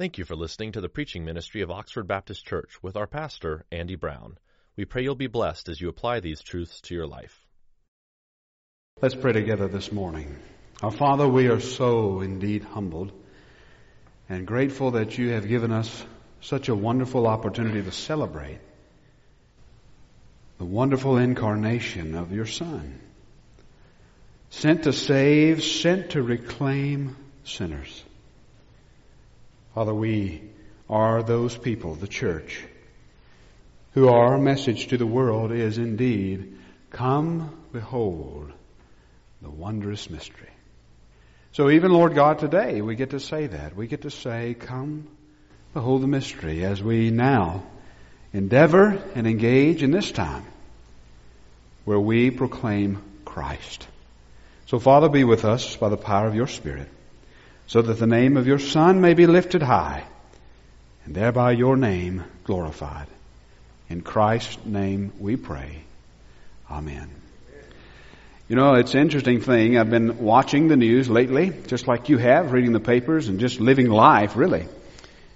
Thank you for listening to the preaching ministry of Oxford Baptist Church with our pastor, Andy Brown. We pray you'll be blessed as you apply these truths to your life. Let's pray together this morning. Our Father, we are so indeed humbled and grateful that you have given us such a wonderful opportunity to celebrate the wonderful incarnation of your Son. Sent to save, sent to reclaim sinners. Father, we are those people, the church, who our message to the world is indeed, come behold the wondrous mystery. So even Lord God today, we get to say that. We get to say, come behold the mystery as we now endeavor and engage in this time where we proclaim Christ. So Father, be with us by the power of your Spirit so that the name of your Son may be lifted high and thereby your name glorified. In Christ's name we pray. Amen. You know, it's an interesting thing. I've been watching the news lately, just like you have, reading the papers and just living life, really.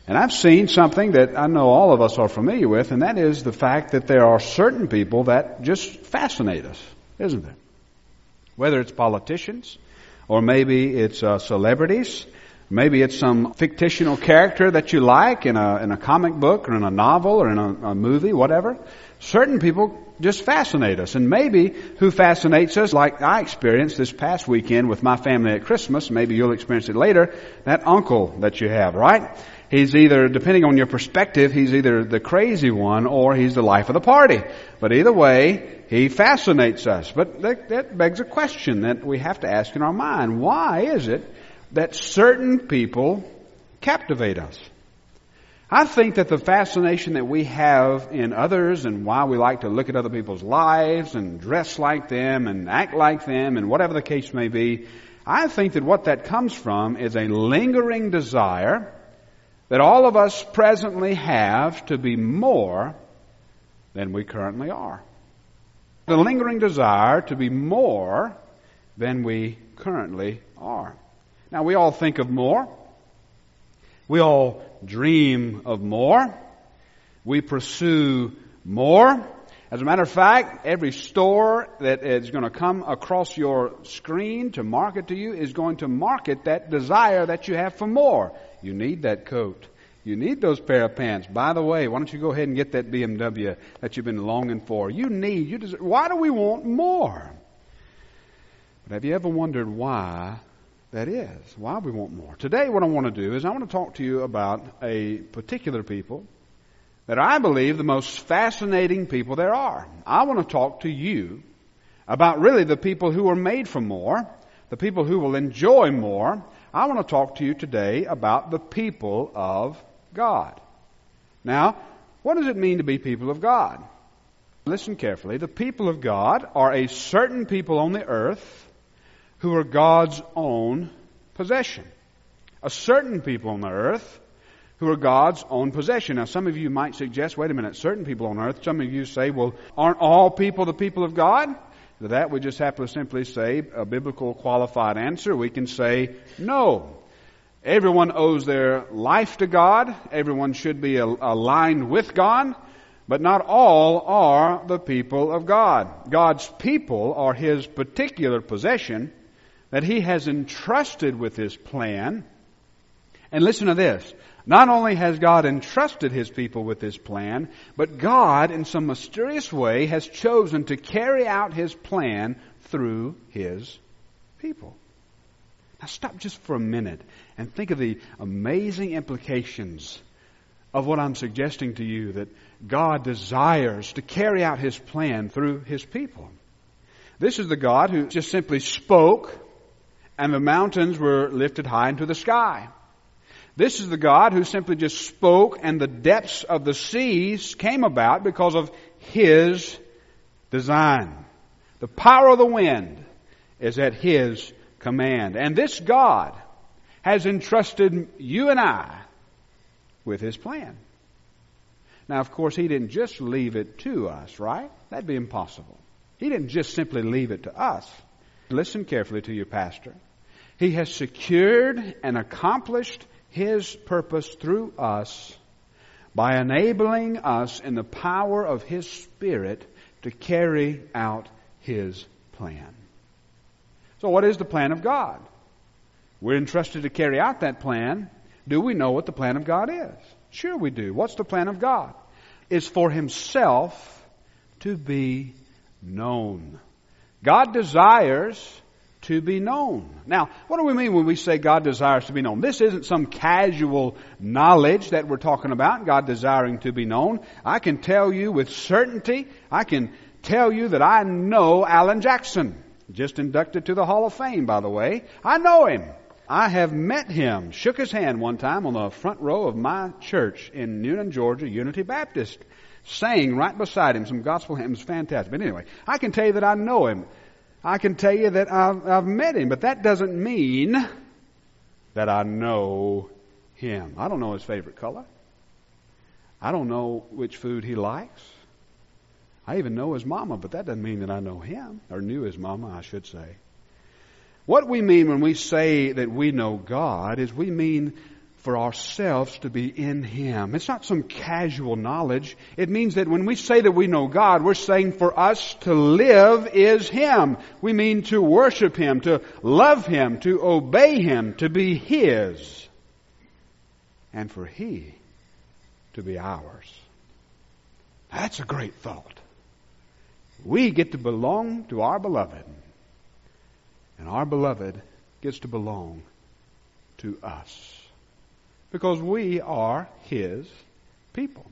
And I've seen something that I know all of us are familiar with, and that is the fact that there are certain people that just fascinate us, isn't there? Whether it's politicians, or maybe it's uh, celebrities, maybe it's some fictional character that you like in a, in a comic book or in a novel or in a, a movie, whatever. Certain people just fascinate us. And maybe who fascinates us, like I experienced this past weekend with my family at Christmas, maybe you'll experience it later, that uncle that you have, right? He's either, depending on your perspective, he's either the crazy one or he's the life of the party. But either way, he fascinates us. But that, that begs a question that we have to ask in our mind. Why is it that certain people captivate us? I think that the fascination that we have in others and why we like to look at other people's lives and dress like them and act like them and whatever the case may be, I think that what that comes from is a lingering desire that all of us presently have to be more than we currently are. The lingering desire to be more than we currently are. Now we all think of more. We all dream of more. We pursue more. As a matter of fact, every store that is going to come across your screen to market to you is going to market that desire that you have for more. You need that coat. You need those pair of pants. By the way, why don't you go ahead and get that BMW that you've been longing for? You need, you deserve, why do we want more? But have you ever wondered why that is? Why we want more? Today, what I want to do is I want to talk to you about a particular people that I believe the most fascinating people there are. I want to talk to you about really the people who are made for more, the people who will enjoy more. I want to talk to you today about the people of God. Now, what does it mean to be people of God? Listen carefully. The people of God are a certain people on the earth who are God's own possession. A certain people on the earth who are God's own possession. Now, some of you might suggest, wait a minute, certain people on earth. Some of you say, well, aren't all people the people of God? To that, we just have to simply say a biblical qualified answer. We can say, no. Everyone owes their life to God. Everyone should be aligned with God. But not all are the people of God. God's people are His particular possession that He has entrusted with His plan. And listen to this. Not only has God entrusted His people with His plan, but God, in some mysterious way, has chosen to carry out His plan through His people. Now stop just for a minute and think of the amazing implications of what I'm suggesting to you that God desires to carry out His plan through His people. This is the God who just simply spoke and the mountains were lifted high into the sky. This is the God who simply just spoke and the depths of the seas came about because of His design. The power of the wind is at His command. And this God has entrusted you and I with His plan. Now, of course, He didn't just leave it to us, right? That'd be impossible. He didn't just simply leave it to us. Listen carefully to your pastor. He has secured and accomplished His purpose through us by enabling us in the power of His Spirit to carry out His plan. So what is the plan of God? We're entrusted to carry out that plan. Do we know what the plan of God is? Sure we do. What's the plan of God? It's for Himself to be known. God desires to be known. Now, what do we mean when we say God desires to be known? This isn't some casual knowledge that we're talking about, God desiring to be known. I can tell you with certainty, I can tell you that I know Alan Jackson. Just inducted to the Hall of Fame, by the way. I know him. I have met him, shook his hand one time on the front row of my church in Newnan, Georgia, Unity Baptist, sang right beside him some gospel hymns. Fantastic. But anyway, I can tell you that I know him. I can tell you that I've, I've met him, but that doesn't mean that I know him. I don't know his favorite color. I don't know which food he likes. I even know his mama, but that doesn't mean that I know him, or knew his mama, I should say. What we mean when we say that we know God is we mean for ourselves to be in Him. It's not some casual knowledge. It means that when we say that we know God, we're saying for us to live is Him. We mean to worship Him, to love Him, to obey Him, to be His. And for He to be ours. That's a great thought. We get to belong to our beloved. And our beloved gets to belong to us because we are His people.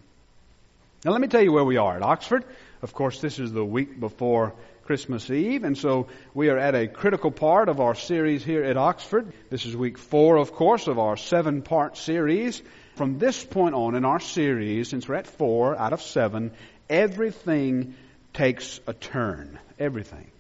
Now let me tell you where we are at Oxford. Of course, this is the week before Christmas Eve, and so we are at a critical part of our series here at Oxford. This is week four, of course, of our seven part series. From this point on in our series, since we're at four out of seven, everything takes a turn. Everything.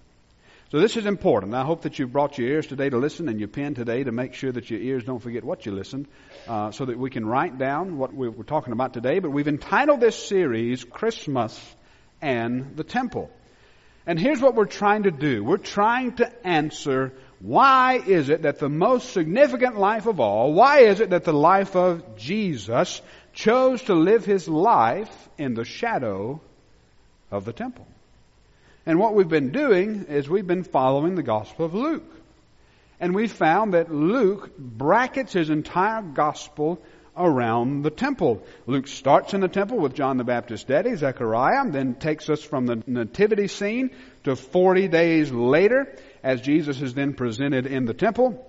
So this is important. I hope that you brought your ears today to listen and your pen today to make sure that your ears don't forget what you listened, uh, so that we can write down what we we're talking about today. But we've entitled this series Christmas and the Temple. And here's what we're trying to do. We're trying to answer why is it that the most significant life of all, why is it that the life of Jesus chose to live his life in the shadow of the temple? And what we've been doing is we've been following the Gospel of Luke. And we found that Luke brackets his entire Gospel around the temple. Luke starts in the temple with John the Baptist's daddy, Zechariah, then takes us from the nativity scene to 40 days later as Jesus is then presented in the temple.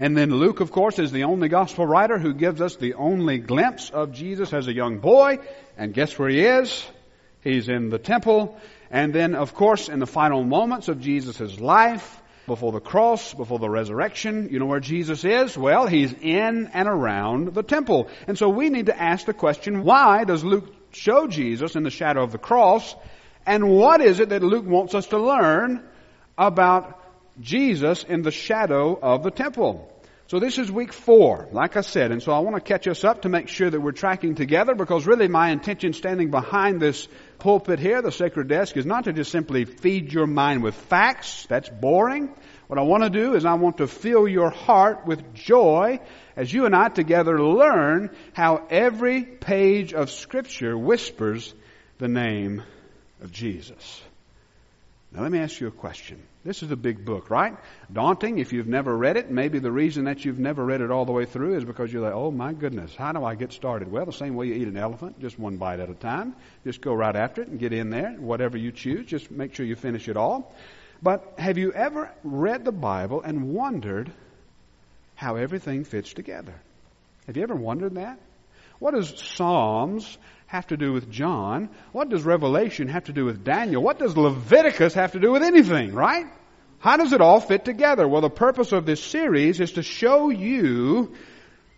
And then Luke, of course, is the only gospel writer who gives us the only glimpse of Jesus as a young boy. And guess where he is? He's in the temple. And then, of course, in the final moments of Jesus' life, before the cross, before the resurrection, you know where Jesus is? Well, he's in and around the temple. And so we need to ask the question, why does Luke show Jesus in the shadow of the cross? And what is it that Luke wants us to learn about Jesus in the shadow of the temple? So this is week four, like I said, and so I want to catch us up to make sure that we're tracking together because really my intention standing behind this pulpit here, the sacred desk, is not to just simply feed your mind with facts. That's boring. What I want to do is I want to fill your heart with joy as you and I together learn how every page of scripture whispers the name of Jesus. Now let me ask you a question. This is a big book, right? Daunting if you've never read it. Maybe the reason that you've never read it all the way through is because you're like, oh my goodness, how do I get started? Well, the same way you eat an elephant, just one bite at a time. Just go right after it and get in there, whatever you choose. Just make sure you finish it all. But have you ever read the Bible and wondered how everything fits together? Have you ever wondered that? What does Psalms have to do with John? What does Revelation have to do with Daniel? What does Leviticus have to do with anything, right? How does it all fit together? Well, the purpose of this series is to show you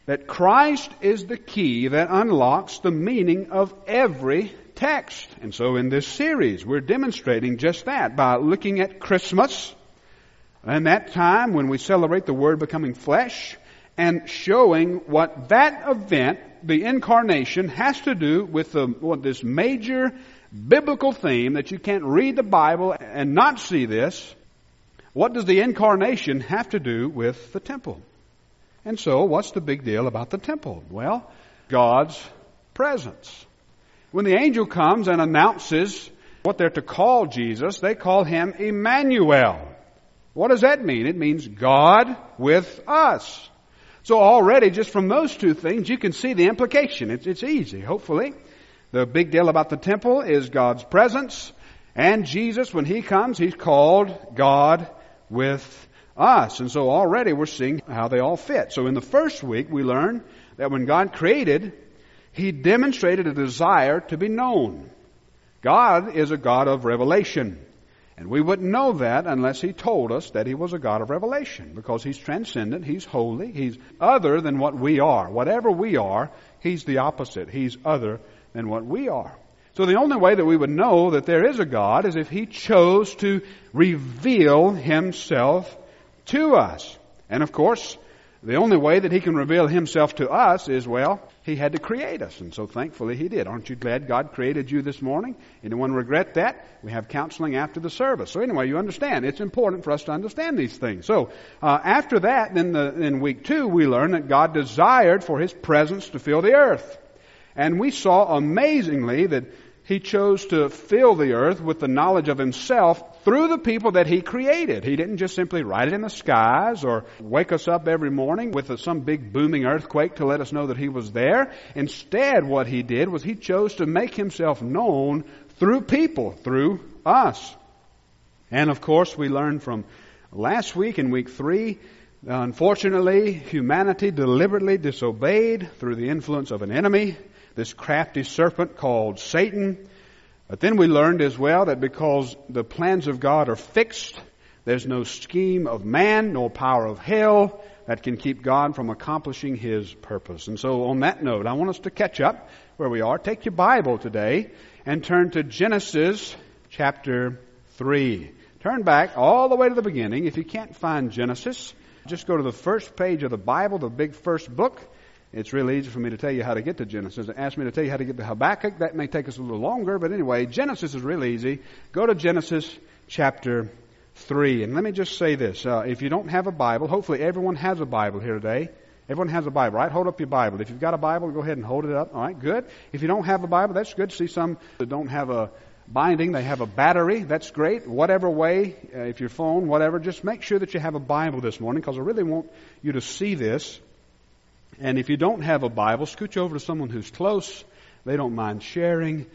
that Christ is the key that unlocks the meaning of every text. And so in this series, we're demonstrating just that by looking at Christmas and that time when we celebrate the Word becoming flesh and showing what that event the incarnation has to do with the, what, this major biblical theme that you can't read the Bible and not see this. What does the incarnation have to do with the temple? And so, what's the big deal about the temple? Well, God's presence. When the angel comes and announces what they're to call Jesus, they call him Emmanuel. What does that mean? It means God with us. So already, just from those two things, you can see the implication. It's, it's easy, hopefully. The big deal about the temple is God's presence. And Jesus, when He comes, He's called God with us. And so already we're seeing how they all fit. So in the first week, we learn that when God created, He demonstrated a desire to be known. God is a God of revelation. And we wouldn't know that unless He told us that He was a God of revelation, because He's transcendent, He's holy, He's other than what we are. Whatever we are, He's the opposite. He's other than what we are. So the only way that we would know that there is a God is if He chose to reveal Himself to us. And of course, the only way that He can reveal Himself to us is, well, He had to create us. And so thankfully He did. Aren't you glad God created you this morning? Anyone regret that? We have counseling after the service. So anyway, you understand. It's important for us to understand these things. So, uh, after that, then the, in week two, we learn that God desired for His presence to fill the earth. And we saw amazingly that he chose to fill the earth with the knowledge of himself through the people that he created. He didn't just simply write it in the skies or wake us up every morning with some big booming earthquake to let us know that he was there. Instead, what he did was he chose to make himself known through people, through us. And of course, we learned from last week in week three Unfortunately, humanity deliberately disobeyed through the influence of an enemy this crafty serpent called Satan. But then we learned as well that because the plans of God are fixed, there's no scheme of man, no power of hell that can keep God from accomplishing His purpose. And so on that note, I want us to catch up where we are. Take your Bible today and turn to Genesis chapter 3. Turn back all the way to the beginning. If you can't find Genesis, just go to the first page of the Bible, the big first book, it's really easy for me to tell you how to get to Genesis. Ask me to tell you how to get to Habakkuk. That may take us a little longer, but anyway, Genesis is really easy. Go to Genesis chapter 3. And let me just say this. Uh, if you don't have a Bible, hopefully everyone has a Bible here today. Everyone has a Bible, right? Hold up your Bible. If you've got a Bible, go ahead and hold it up. All right, good. If you don't have a Bible, that's good. See some that don't have a binding, they have a battery. That's great. Whatever way, uh, if your phone, whatever, just make sure that you have a Bible this morning because I really want you to see this. And if you don't have a Bible, scooch over to someone who's close. They don't mind sharing.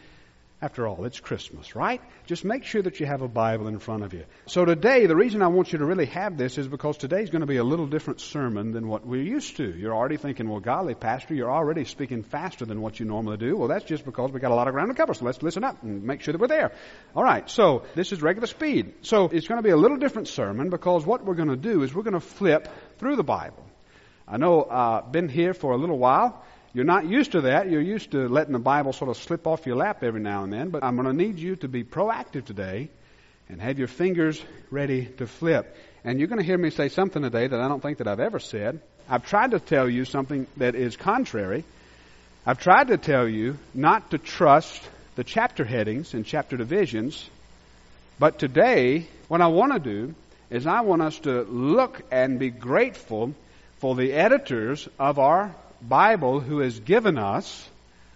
After all, it's Christmas, right? Just make sure that you have a Bible in front of you. So today, the reason I want you to really have this is because today's going to be a little different sermon than what we're used to. You're already thinking, well, golly, Pastor, you're already speaking faster than what you normally do. Well, that's just because we got a lot of ground to cover, so let's listen up and make sure that we're there. All right, so this is regular speed. So it's going to be a little different sermon because what we're going to do is we're going to flip through the Bible. I know, uh, been here for a little while. You're not used to that. You're used to letting the Bible sort of slip off your lap every now and then. But I'm going to need you to be proactive today and have your fingers ready to flip. And you're going to hear me say something today that I don't think that I've ever said. I've tried to tell you something that is contrary. I've tried to tell you not to trust the chapter headings and chapter divisions. But today, what I want to do is I want us to look and be grateful for the editors of our Bible who has given us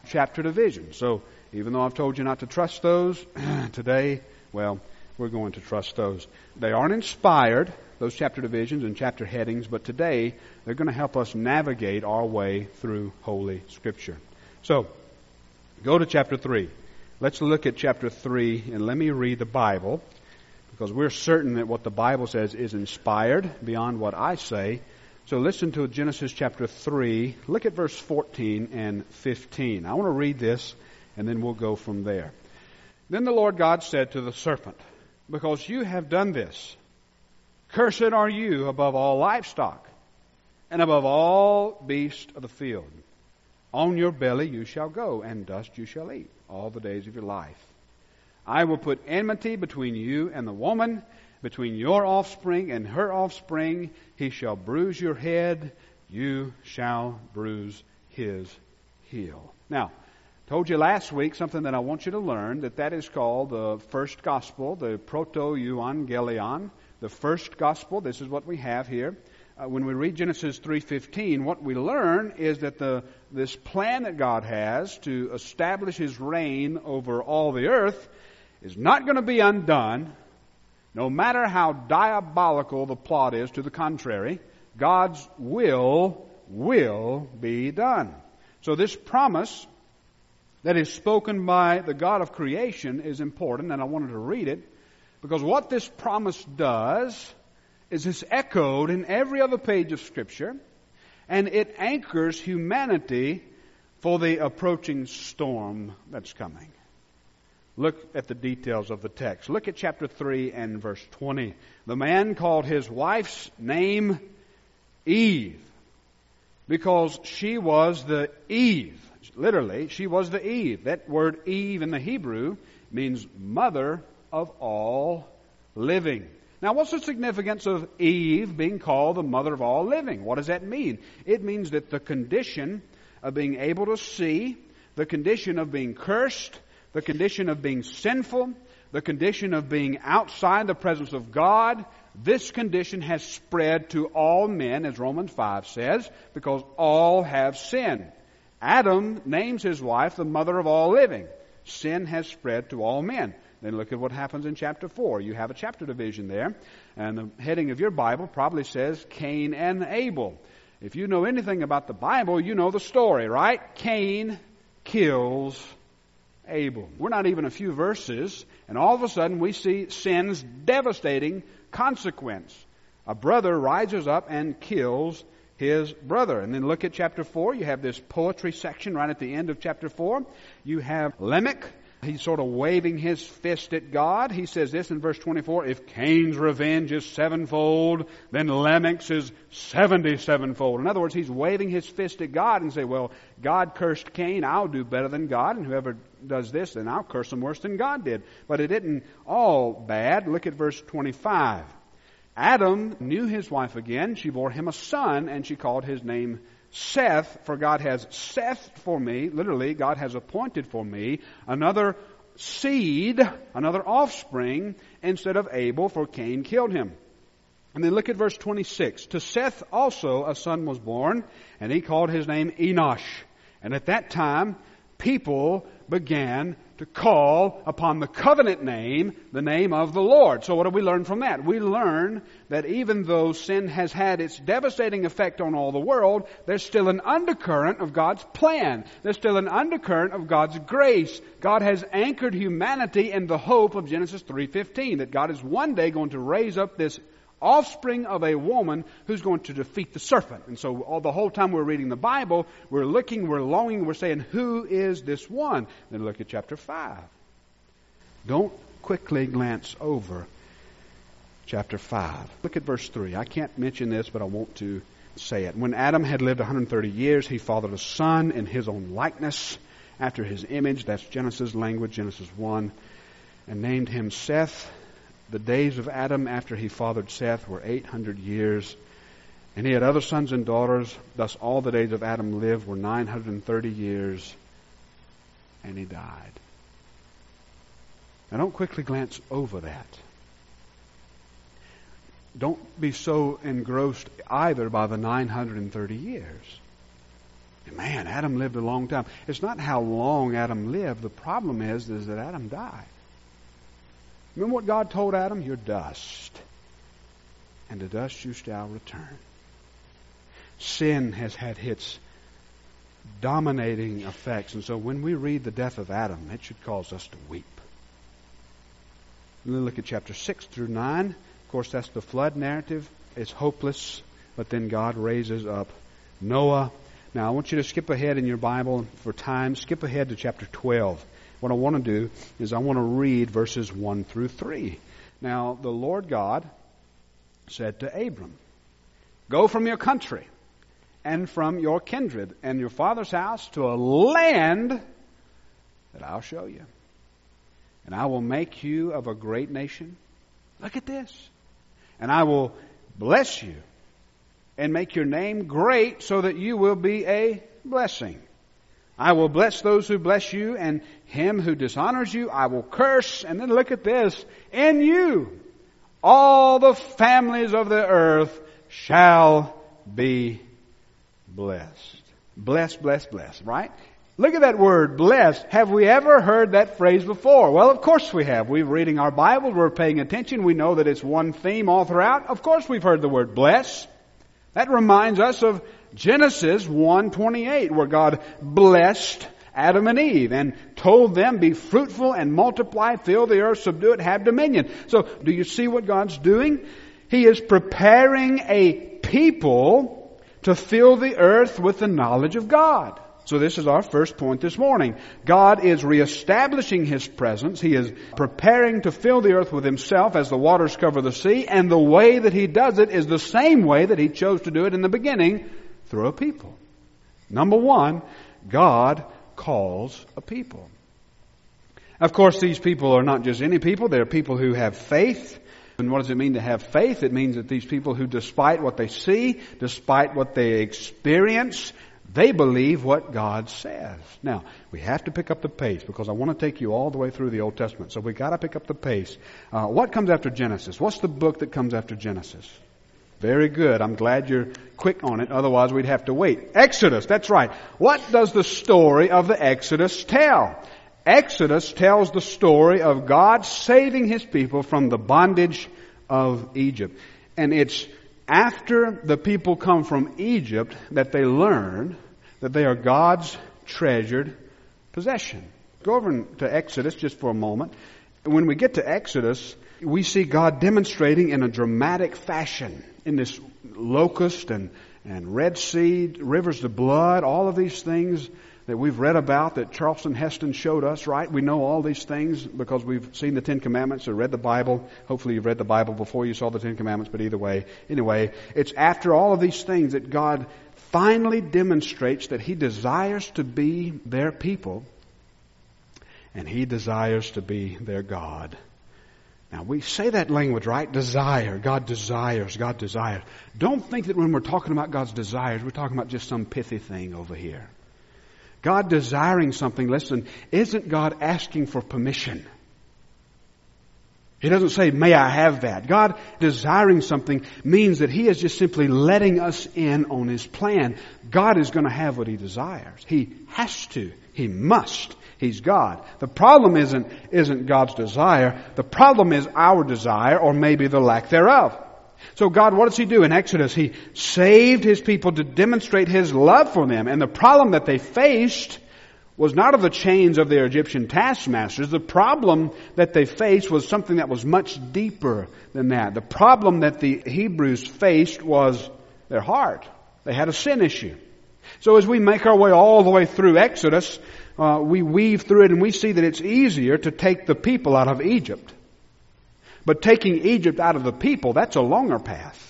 chapter division. So even though I've told you not to trust those, today, well, we're going to trust those. They aren't inspired, those chapter divisions and chapter headings, but today they're going to help us navigate our way through Holy Scripture. So, go to chapter 3. Let's look at chapter 3 and let me read the Bible because we're certain that what the Bible says is inspired beyond what I say so listen to Genesis chapter 3. Look at verse 14 and 15. I want to read this and then we'll go from there. Then the Lord God said to the serpent, Because you have done this, cursed are you above all livestock and above all beasts of the field. On your belly you shall go, and dust you shall eat all the days of your life. I will put enmity between you and the woman, between your offspring and her offspring. He shall bruise your head, you shall bruise his heel. Now, told you last week something that I want you to learn that that is called the first gospel, the proto euangelion, the first gospel. This is what we have here. uh, when we read Genesis 3:15, what we learn is that the this plan that God has to establish His reign over all the earth is not going to be undone, no matter how diabolical the plot is. To the contrary, God's will will be done. So this promise that is spoken by the God of creation is important, and I wanted to read it because what this promise does is it's echoed in every other page of Scripture, and it anchors humanity for the approaching storm that's coming. Look at the details of the text. Look at chapter 3 and verse 20. The man called his wife's name Eve because she was the Eve. Literally, she was the Eve. That word Eve in the Hebrew means mother of all living. Now, what's the significance of Eve being called the mother of all living? What does that mean? It means that the condition of being able to see, the condition of being cursed, the condition of being sinful, the condition of being outside the presence of God, this condition has spread to all men, as Romans 5 says, because all have sinned. Adam names his wife the mother of all living. Sin has spread to all men. Then look at what happens in chapter 4. You have a chapter division there, and the heading of your Bible probably says Cain and Abel. If you know anything about the Bible, you know the story, right? Cain kills Abel. We're not even a few verses, and all of a sudden we see sin's devastating consequence. A brother rises up and kills his brother. And then look at chapter 4. You have this poetry section right at the end of chapter 4. You have Lamech He's sort of waving his fist at God. He says this in verse 24, if Cain's revenge is sevenfold, then Lamech's is seventy-sevenfold. In other words, he's waving his fist at God and say, well, God cursed Cain, I'll do better than God, and whoever does this, then I'll curse him worse than God did. But it isn't all bad. Look at verse 25. Adam knew his wife again. She bore him a son, and she called his name Seth, for God has Seth for me, literally, God has appointed for me another seed, another offspring, instead of Abel, for Cain killed him. And then look at verse 26. To Seth also a son was born, and he called his name Enosh. And at that time, people began to call upon the covenant name, the name of the Lord. So what do we learn from that? We learn that even though sin has had its devastating effect on all the world, there's still an undercurrent of God's plan. There's still an undercurrent of God's grace. God has anchored humanity in the hope of Genesis 3.15, that God is one day going to raise up this offspring of a woman who's going to defeat the serpent. And so all the whole time we're reading the Bible, we're looking, we're longing, we're saying, who is this one? Then look at chapter 5. Don't quickly glance over chapter 5. Look at verse 3. I can't mention this, but I want to say it. When Adam had lived 130 years, he fathered a son in his own likeness, after his image. That's Genesis language, Genesis 1. And named him Seth the days of Adam after he fathered Seth were 800 years. And he had other sons and daughters. Thus, all the days of Adam lived were 930 years. And he died. Now, don't quickly glance over that. Don't be so engrossed either by the 930 years. Man, Adam lived a long time. It's not how long Adam lived. The problem is, is that Adam died. Remember what God told Adam? You're dust, and to dust you shall return. Sin has had its dominating effects, and so when we read the death of Adam, it should cause us to weep. Then look at chapter 6 through 9. Of course, that's the flood narrative. It's hopeless, but then God raises up Noah. Now, I want you to skip ahead in your Bible for time. Skip ahead to chapter 12 what I want to do is I want to read verses 1 through 3. Now, the Lord God said to Abram, Go from your country and from your kindred and your father's house to a land that I'll show you. And I will make you of a great nation. Look at this. And I will bless you and make your name great so that you will be a blessing. I will bless those who bless you, and him who dishonors you I will curse. And then look at this. In you, all the families of the earth shall be blessed. Blessed, blessed, blessed, right? Look at that word, blessed. Have we ever heard that phrase before? Well, of course we have. We're reading our Bible, we're paying attention, we know that it's one theme all throughout. Of course we've heard the word bless. That reminds us of Genesis 1:28 where God blessed Adam and Eve and told them be fruitful and multiply, fill the earth, subdue it, have dominion. So, do you see what God's doing? He is preparing a people to fill the earth with the knowledge of God. So this is our first point this morning. God is reestablishing His presence. He is preparing to fill the earth with Himself as the waters cover the sea, and the way that He does it is the same way that He chose to do it in the beginning, through a people. Number one, God calls a people. Of course, these people are not just any people, they're people who have faith. And what does it mean to have faith? It means that these people who, despite what they see, despite what they experience, they believe what God says. Now, we have to pick up the pace because I want to take you all the way through the Old Testament. So we got to pick up the pace. Uh, what comes after Genesis? What's the book that comes after Genesis? Very good. I'm glad you're quick on it. Otherwise, we'd have to wait. Exodus. That's right. What does the story of the Exodus tell? Exodus tells the story of God saving His people from the bondage of Egypt. And it's after the people come from Egypt that they learn that they are God's treasured possession. Go over to Exodus just for a moment. When we get to Exodus, we see God demonstrating in a dramatic fashion in this locust and, and Red Sea, rivers of blood, all of these things that we've read about that Charlton Heston showed us, right? We know all these things because we've seen the Ten Commandments or read the Bible. Hopefully you've read the Bible before you saw the Ten Commandments, but either way, anyway, it's after all of these things that God finally demonstrates that He desires to be their people and He desires to be their God. Now we say that language, right? Desire. God desires. God desires. Don't think that when we're talking about God's desires, we're talking about just some pithy thing over here. God desiring something, listen, isn't God asking for permission? He doesn't say, may I have that. God desiring something means that He is just simply letting us in on His plan. God is going to have what He desires. He has to. He must. He's God. The problem isn't, isn't God's desire. The problem is our desire or maybe the lack thereof. So God, what does He do in Exodus? He saved His people to demonstrate His love for them. And the problem that they faced was not of the chains of their Egyptian taskmasters. The problem that they faced was something that was much deeper than that. The problem that the Hebrews faced was their heart. They had a sin issue. So as we make our way all the way through Exodus, uh, we weave through it and we see that it's easier to take the people out of Egypt. But taking Egypt out of the people, that's a longer path.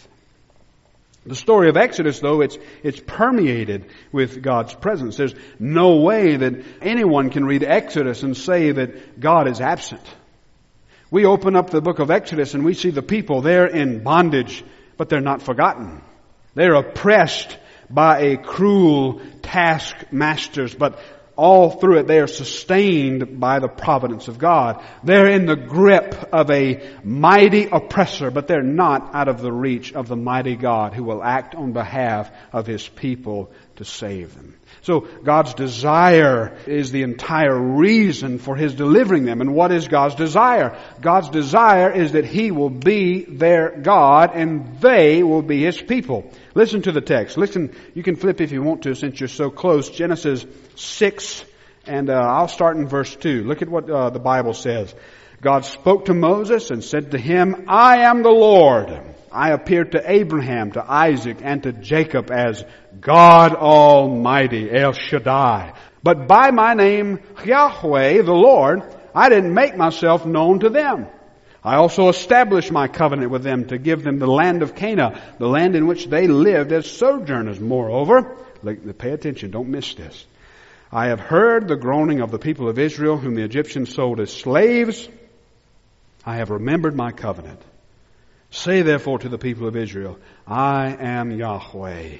The story of Exodus, though, it's, it's permeated with God's presence. There's no way that anyone can read Exodus and say that God is absent. We open up the book of Exodus and we see the people there in bondage, but they're not forgotten. They're oppressed by a cruel taskmasters, but all through it, they are sustained by the providence of God. They're in the grip of a mighty oppressor, but they're not out of the reach of the mighty God who will act on behalf of His people to save them. So God's desire is the entire reason for His delivering them. And what is God's desire? God's desire is that He will be their God and they will be His people. Listen to the text. Listen, you can flip if you want to since you're so close. Genesis 6 and uh, I'll start in verse 2. Look at what uh, the Bible says. God spoke to Moses and said to him, I am the Lord. I appeared to Abraham, to Isaac, and to Jacob as God Almighty, El Shaddai. But by my name, Yahweh, the Lord, I didn't make myself known to them. I also established my covenant with them to give them the land of Canaan, the land in which they lived as sojourners. Moreover, pay attention, don't miss this. I have heard the groaning of the people of Israel whom the Egyptians sold as slaves. I have remembered my covenant. Say therefore to the people of Israel, I am Yahweh.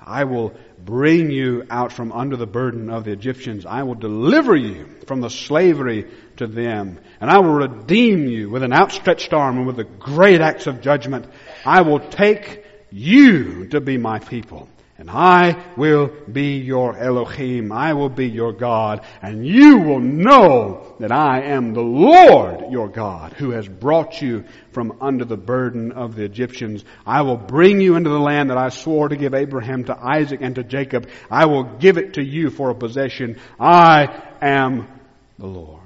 I will bring you out from under the burden of the Egyptians. I will deliver you from the slavery to them. And I will redeem you with an outstretched arm and with the great acts of judgment. I will take you to be my people. And I will be your Elohim. I will be your God. And you will know that I am the Lord your God who has brought you from under the burden of the Egyptians. I will bring you into the land that I swore to give Abraham, to Isaac, and to Jacob. I will give it to you for a possession. I am the Lord.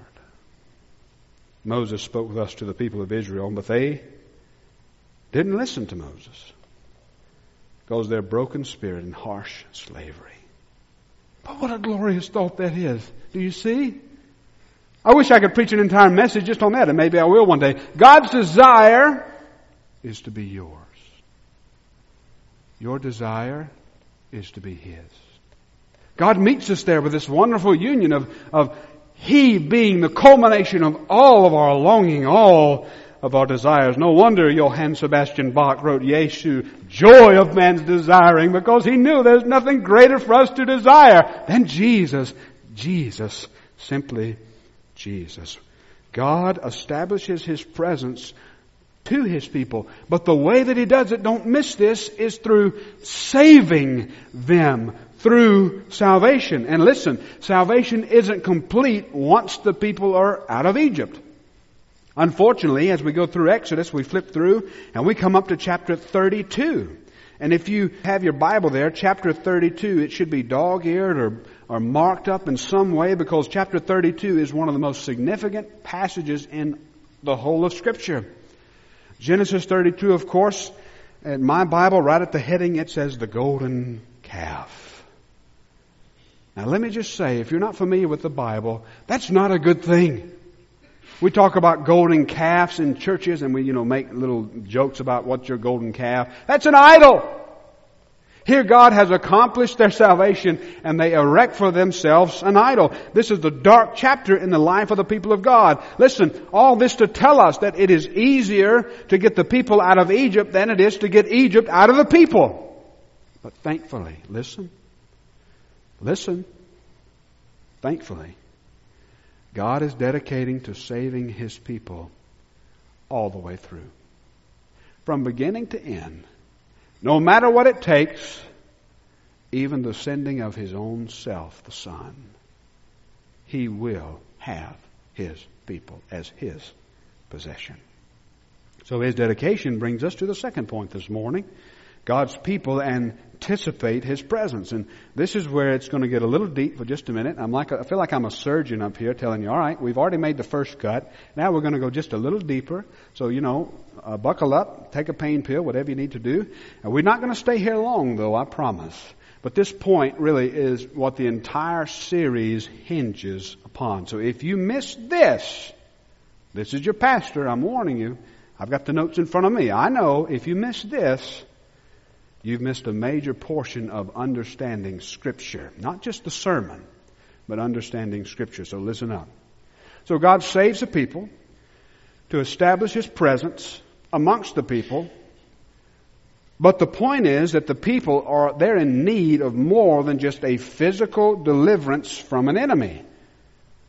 Moses spoke thus to the people of Israel, but they didn't listen to Moses because they're broken spirit and harsh slavery. But what a glorious thought that is. Do you see? I wish I could preach an entire message just on that, and maybe I will one day. God's desire is to be yours. Your desire is to be His. God meets us there with this wonderful union of, of He being the culmination of all of our longing, all of our desires. No wonder Johann Sebastian Bach wrote Jesu, joy of man's desiring, because he knew there's nothing greater for us to desire than Jesus. Jesus. Simply Jesus. God establishes His presence to His people. But the way that He does it, don't miss this, is through saving them through salvation. And listen, salvation isn't complete once the people are out of Egypt. Unfortunately, as we go through Exodus, we flip through and we come up to chapter 32. And if you have your Bible there, chapter 32, it should be dog-eared or, or marked up in some way because chapter 32 is one of the most significant passages in the whole of Scripture. Genesis 32, of course, in my Bible, right at the heading, it says the golden calf. Now let me just say, if you're not familiar with the Bible, that's not a good thing. We talk about golden calves in churches and we, you know, make little jokes about what's your golden calf. That's an idol. Here God has accomplished their salvation and they erect for themselves an idol. This is the dark chapter in the life of the people of God. Listen, all this to tell us that it is easier to get the people out of Egypt than it is to get Egypt out of the people. But thankfully, listen, listen, thankfully, God is dedicating to saving His people all the way through. From beginning to end, no matter what it takes, even the sending of His own self, the Son, He will have His people as His possession. So His dedication brings us to the second point this morning. God's people anticipate His presence. And this is where it's going to get a little deep for just a minute. I'm like, I feel like I'm a surgeon up here telling you, all right, we've already made the first cut. Now we're going to go just a little deeper. So, you know, uh, buckle up, take a pain pill, whatever you need to do. And we're not going to stay here long though, I promise. But this point really is what the entire series hinges upon. So if you miss this, this is your pastor, I'm warning you. I've got the notes in front of me. I know if you miss this, you've missed a major portion of understanding Scripture. Not just the sermon, but understanding Scripture. So listen up. So God saves the people to establish His presence amongst the people. But the point is that the people are, they're in need of more than just a physical deliverance from an enemy.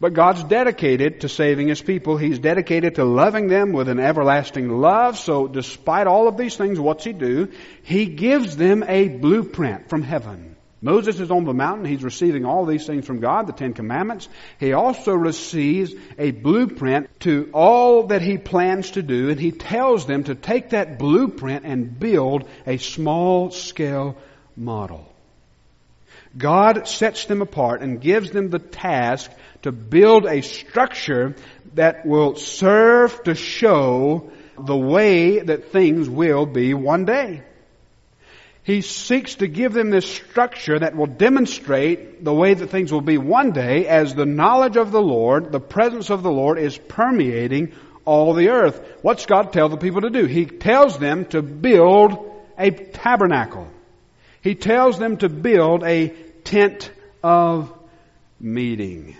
But God's dedicated to saving His people. He's dedicated to loving them with an everlasting love. So despite all of these things, what's He do? He gives them a blueprint from heaven. Moses is on the mountain. He's receiving all these things from God, the Ten Commandments. He also receives a blueprint to all that he plans to do, and he tells them to take that blueprint and build a small scale model. God sets them apart and gives them the task to build a structure that will serve to show the way that things will be one day. He seeks to give them this structure that will demonstrate the way that things will be one day as the knowledge of the Lord, the presence of the Lord is permeating all the earth. What's God tell the people to do? He tells them to build a tabernacle. He tells them to build a tent of meeting.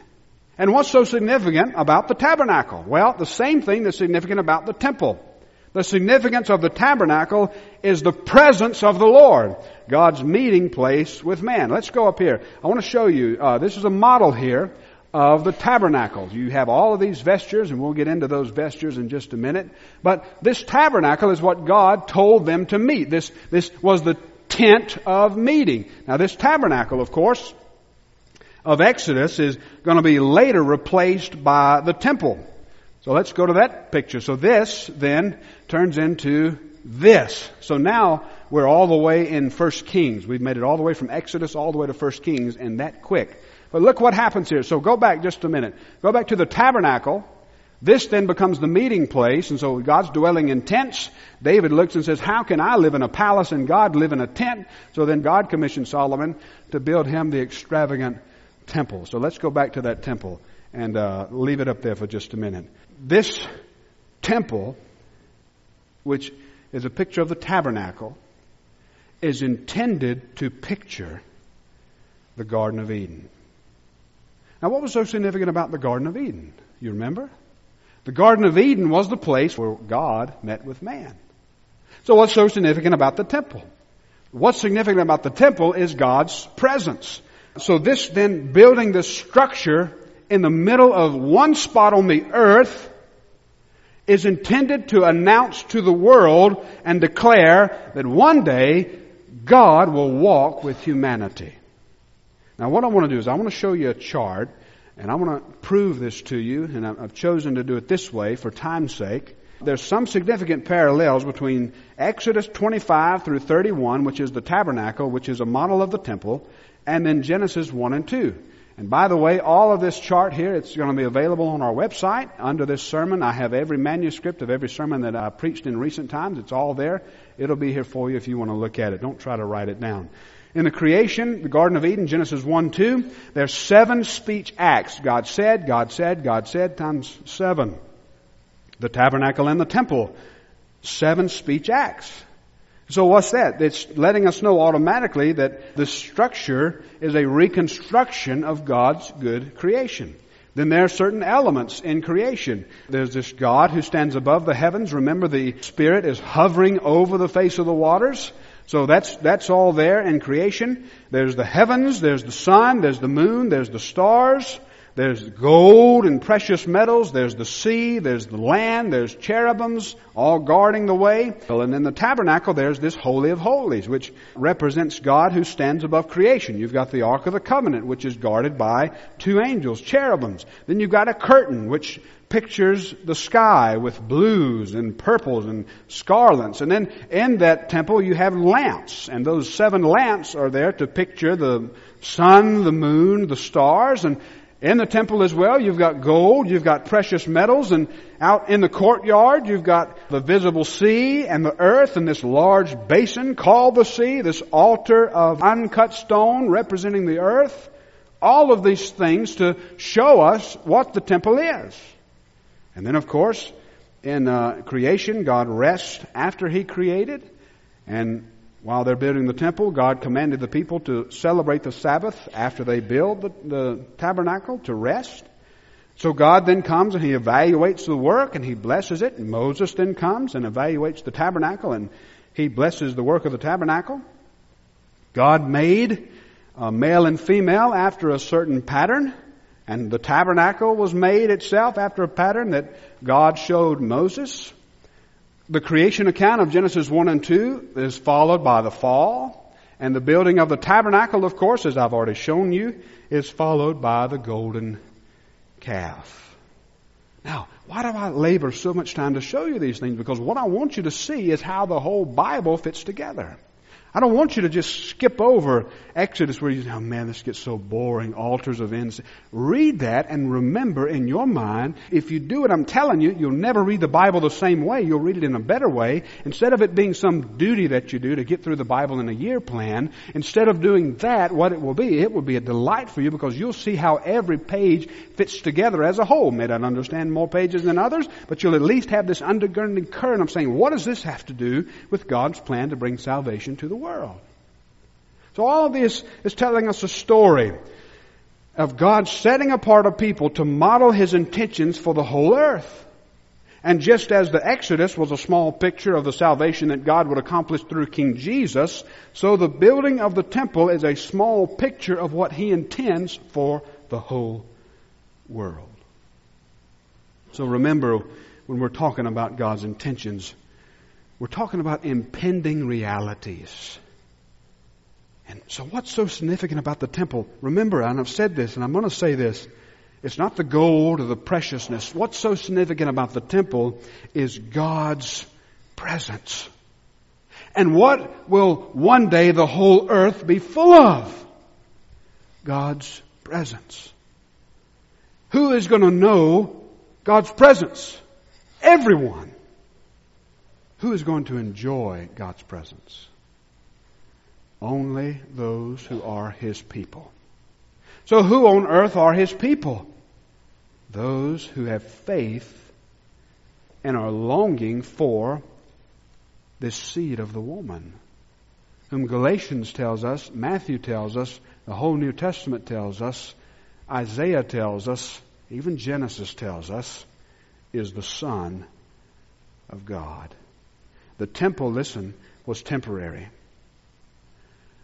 And what's so significant about the tabernacle? Well, the same thing that's significant about the temple. The significance of the tabernacle is the presence of the Lord, God's meeting place with man. Let's go up here. I want to show you. Uh, this is a model here of the tabernacle. You have all of these vestures, and we'll get into those vestures in just a minute. But this tabernacle is what God told them to meet. This, this was the tent of meeting. Now this tabernacle, of course, of Exodus is going to be later replaced by the temple. So let's go to that picture. So this then turns into this. So now we're all the way in First Kings. We've made it all the way from Exodus all the way to First Kings and that quick. But look what happens here. So go back just a minute. Go back to the tabernacle. This then becomes the meeting place, and so God's dwelling in tents. David looks and says, How can I live in a palace and God live in a tent? So then God commissioned Solomon to build him the extravagant temple. So let's go back to that temple and uh, leave it up there for just a minute. This temple, which is a picture of the tabernacle, is intended to picture the Garden of Eden. Now, what was so significant about the Garden of Eden? You remember? The Garden of Eden was the place where God met with man. So what's so significant about the temple? What's significant about the temple is God's presence. So this then building this structure in the middle of one spot on the earth is intended to announce to the world and declare that one day God will walk with humanity. Now what I want to do is I want to show you a chart and I want to prove this to you, and I've chosen to do it this way for time's sake. There's some significant parallels between Exodus 25 through 31, which is the tabernacle, which is a model of the temple, and then Genesis 1 and 2. And by the way, all of this chart here, it's going to be available on our website. Under this sermon, I have every manuscript of every sermon that I preached in recent times. It's all there. It'll be here for you if you want to look at it. Don't try to write it down. In the creation, the Garden of Eden, Genesis 1, 2, there's seven speech acts. God said, God said, God said, times seven. The tabernacle and the temple, seven speech acts. So what's that? It's letting us know automatically that the structure is a reconstruction of God's good creation. Then there are certain elements in creation. There's this God who stands above the heavens. Remember the Spirit is hovering over the face of the waters. So that's, that's all there in creation. There's the heavens, there's the sun, there's the moon, there's the stars, there's gold and precious metals, there's the sea, there's the land, there's cherubims, all guarding the way. And in the tabernacle, there's this Holy of Holies, which represents God who stands above creation. You've got the Ark of the Covenant, which is guarded by two angels, cherubims. Then you've got a curtain, which pictures the sky with blues and purples and scarlets. And then in that temple you have lamps, and those seven lamps are there to picture the sun, the moon, the stars, and in the temple as well, you've got gold, you've got precious metals, and out in the courtyard, you've got the visible sea and the earth and this large basin called the sea, this altar of uncut stone representing the earth. All of these things to show us what the temple is. And then, of course, in uh, creation, God rests after He created. And while they're building the temple, God commanded the people to celebrate the Sabbath after they build the, the tabernacle to rest. So God then comes and He evaluates the work and He blesses it. And Moses then comes and evaluates the tabernacle and He blesses the work of the tabernacle. God made uh, male and female after a certain pattern. And the tabernacle was made itself after a pattern that God showed Moses. The creation account of Genesis 1 and 2 is followed by the fall. And the building of the tabernacle, of course, as I've already shown you, is followed by the golden calf. Now, why do I labor so much time to show you these things? Because what I want you to see is how the whole Bible fits together. I don't want you to just skip over Exodus where you say, oh man, this gets so boring, altars of incense. Read that and remember in your mind, if you do what I'm telling you, you'll never read the Bible the same way. You'll read it in a better way. Instead of it being some duty that you do to get through the Bible in a year plan, instead of doing that, what it will be, it will be a delight for you because you'll see how every page fits together as a whole. May not understand more pages than others, but you'll at least have this undergirding current of saying, what does this have to do with God's plan to bring salvation to the world. So all of this is telling us a story of God setting apart a people to model His intentions for the whole earth. And just as the Exodus was a small picture of the salvation that God would accomplish through King Jesus, so the building of the temple is a small picture of what He intends for the whole world. So remember, when we're talking about God's intentions, we're talking about impending realities. And so what's so significant about the temple? Remember, and I've said this, and I'm going to say this, it's not the gold or the preciousness. What's so significant about the temple is God's presence. And what will one day the whole earth be full of? God's presence. Who is going to know God's presence? Everyone. Who is going to enjoy God's presence? Only those who are His people. So who on earth are His people? Those who have faith and are longing for this seed of the woman, whom Galatians tells us, Matthew tells us, the whole New Testament tells us, Isaiah tells us, even Genesis tells us, is the Son of God. The temple, listen, was temporary.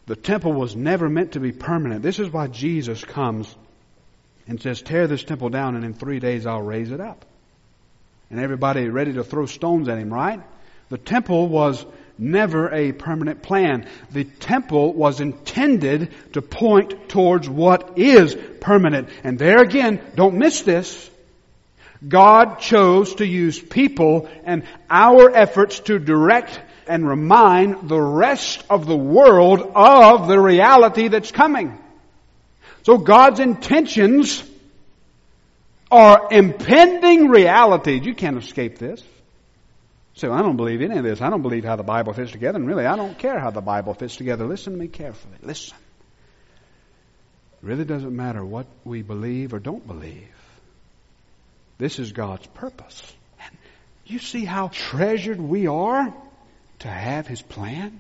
The temple was never meant to be permanent. This is why Jesus comes and says, Tear this temple down, and in three days I'll raise it up. And everybody ready to throw stones at him, right? The temple was never a permanent plan. The temple was intended to point towards what is permanent. And there again, don't miss this. God chose to use people and our efforts to direct and remind the rest of the world of the reality that's coming. So God's intentions are impending realities. You can't escape this. So I don't believe any of this. I don't believe how the Bible fits together, and really I don't care how the Bible fits together. Listen to me carefully. Listen. It really doesn't matter what we believe or don't believe. This is God's purpose. And you see how treasured we are to have His plan?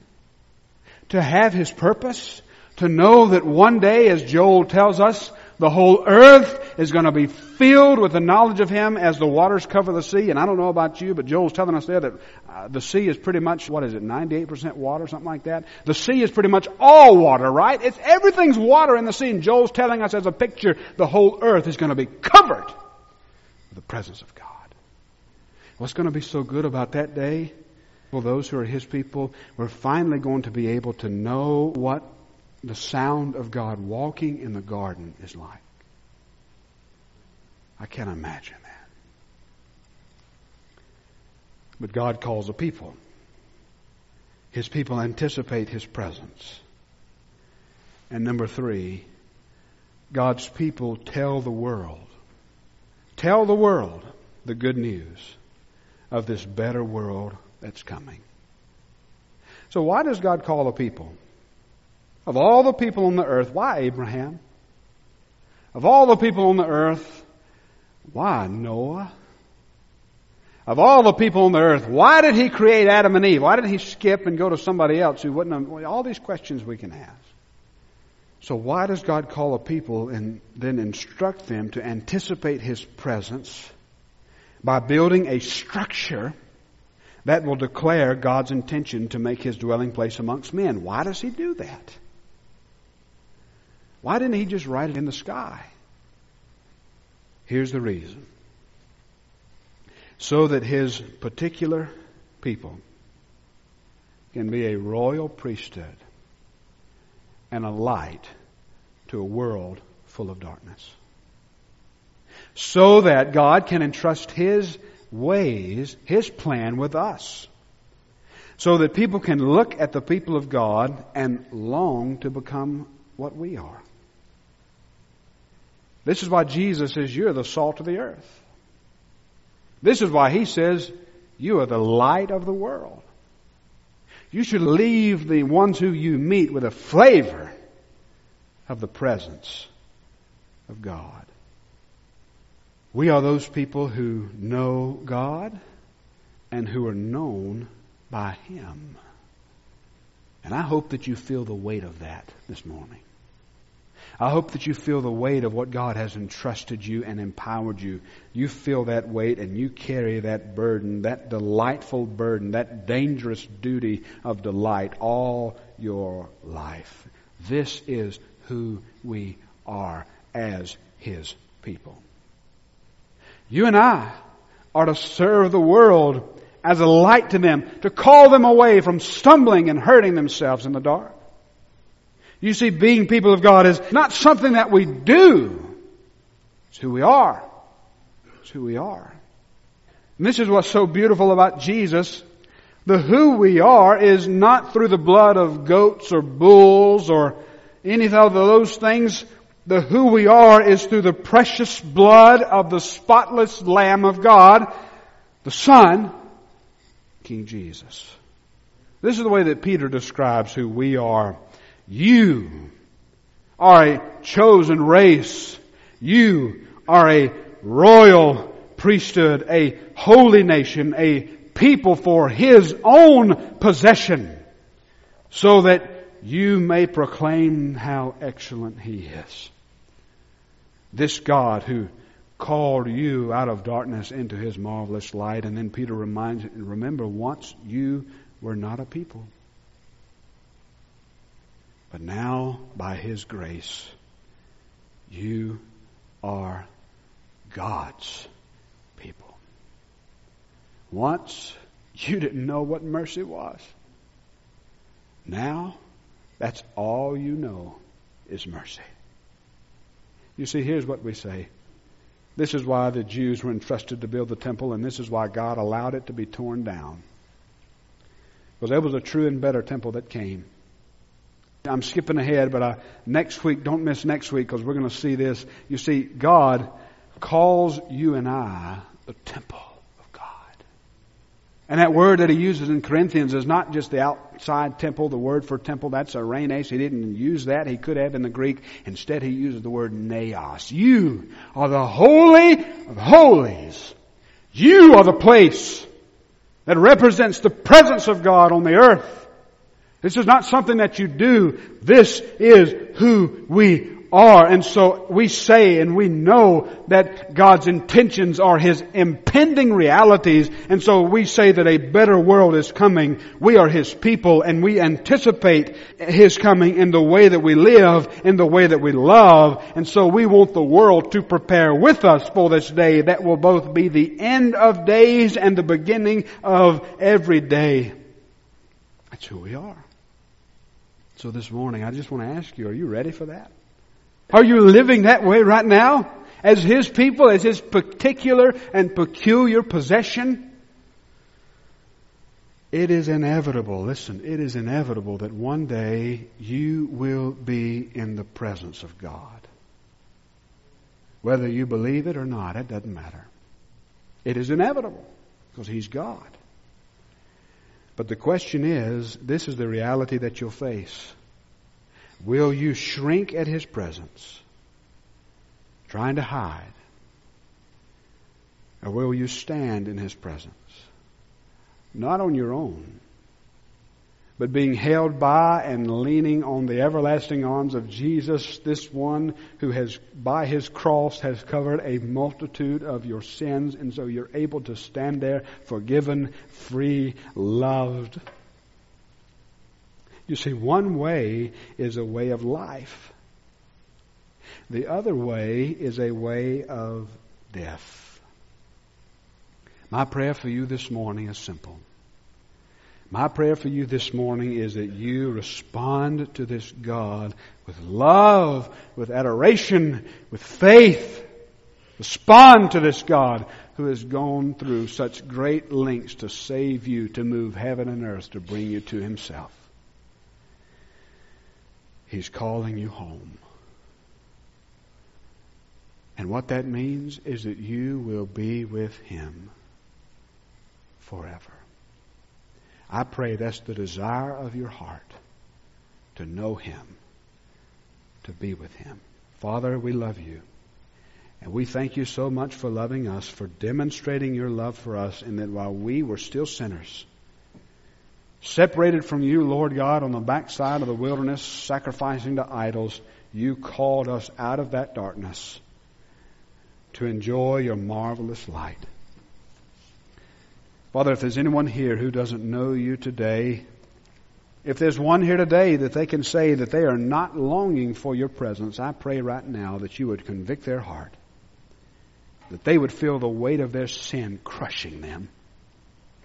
To have His purpose? To know that one day, as Joel tells us, the whole earth is going to be filled with the knowledge of Him as the waters cover the sea. And I don't know about you, but Joel's telling us there that uh, the sea is pretty much, what is it, 98% water, something like that? The sea is pretty much all water, right? It's everything's water in the sea. And Joel's telling us as a picture, the whole earth is going to be covered presence of God. What's going to be so good about that day? Well, those who are His people, we're finally going to be able to know what the sound of God walking in the garden is like. I can't imagine that. But God calls a people. His people anticipate His presence. And number three, God's people tell the world, tell the world the good news of this better world that's coming. So why does God call a people? Of all the people on the earth, why Abraham? Of all the people on the earth, why Noah? Of all the people on the earth, why did he create Adam and Eve? Why did he skip and go to somebody else who wouldn't have, all these questions we can ask. So why does God call a people and then instruct them to anticipate His presence by building a structure that will declare God's intention to make His dwelling place amongst men? Why does He do that? Why didn't He just write it in the sky? Here's the reason. So that his particular people can be a royal priesthood and a light to a world full of darkness. So that God can entrust His ways, His plan with us. So that people can look at the people of God and long to become what we are. This is why Jesus says, You're the salt of the earth. This is why he says, You are the light of the world. You should leave the ones who you meet with a flavor of the presence of God. We are those people who know God and who are known by Him. And I hope that you feel the weight of that this morning. I hope that you feel the weight of what God has entrusted you and empowered you. You feel that weight and you carry that burden, that delightful burden, that dangerous duty of delight all your life. This is who we are as His people. You and I are to serve the world as a light to them, to call them away from stumbling and hurting themselves in the dark. You see, being people of God is not something that we do. It's who we are. It's who we are. And this is what's so beautiful about Jesus. The who we are is not through the blood of goats or bulls or any of those things. The who we are is through the precious blood of the spotless Lamb of God, the Son, King Jesus. This is the way that Peter describes who we are. You are a chosen race. You are a royal priesthood, a holy nation, a people for His own possession, so that you may proclaim how excellent He is. This God who called you out of darkness into His marvelous light, and then Peter reminds, remember, once you were not a people. But now, by His grace, you are God's people. Once you didn't know what mercy was. Now, that's all you know is mercy. You see, here's what we say. This is why the Jews were entrusted to build the temple, and this is why God allowed it to be torn down. Because there was a true and better temple that came. I'm skipping ahead, but uh, next week, don't miss next week because we're going to see this. You see, God calls you and I the temple of God. And that word that he uses in Corinthians is not just the outside temple, the word for temple, that's hieron. He didn't use that. He could have in the Greek. Instead, he uses the word naos. You are the holy of holies. You are the place that represents the presence of God on the earth. This is not something that you do. This is who we are. And so we say and we know that God's intentions are His impending realities. And so we say that a better world is coming. We are His people and we anticipate His coming in the way that we live, in the way that we love. And so we want the world to prepare with us for this day that will both be the end of days and the beginning of every day. That's who we are. So this morning, I just want to ask you, are you ready for that? Are you living that way right now? As His people, as His particular and peculiar possession? It is inevitable, listen, it is inevitable that one day you will be in the presence of God. Whether you believe it or not, it doesn't matter. It is inevitable because He's God. But the question is this is the reality that you'll face. Will you shrink at His presence, trying to hide? Or will you stand in His presence? Not on your own, but being held by and leaning on the everlasting arms of Jesus, this one who has, by his cross, has covered a multitude of your sins, and so you're able to stand there forgiven, free, loved. You see, one way is a way of life. The other way is a way of death. My prayer for you this morning is simple. My prayer for you this morning is that you respond to this God with love, with adoration, with faith. Respond to this God who has gone through such great lengths to save you, to move heaven and earth, to bring you to Himself. He's calling you home. And what that means is that you will be with Him forever. I pray that's the desire of your heart to know Him, to be with Him. Father, we love you. And we thank you so much for loving us, for demonstrating your love for us, and that while we were still sinners, separated from you, Lord God, on the backside of the wilderness, sacrificing to idols, you called us out of that darkness to enjoy your marvelous light. Father, if there's anyone here who doesn't know you today, if there's one here today that they can say that they are not longing for your presence, I pray right now that you would convict their heart that they would feel the weight of their sin crushing them.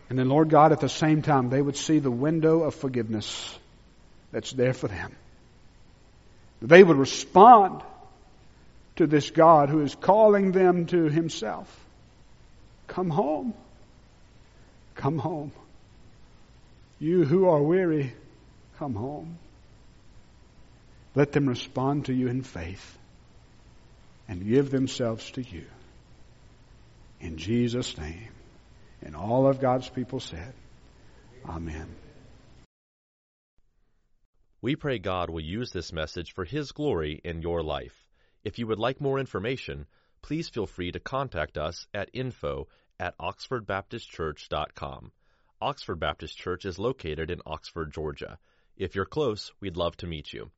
And then, Lord God, at the same time, they would see the window of forgiveness that's there for them. They would respond to this God who is calling them to Himself. Come home. Come home. You who are weary, come home. Let them respond to you in faith and give themselves to you. In Jesus' name. And all of God's people said, Amen. We pray God will use this message for His glory in your life. If you would like more information, please feel free to contact us at info at oxfordbaptistchurch.com. Oxford Baptist Church is located in Oxford, Georgia. If you're close, we'd love to meet you.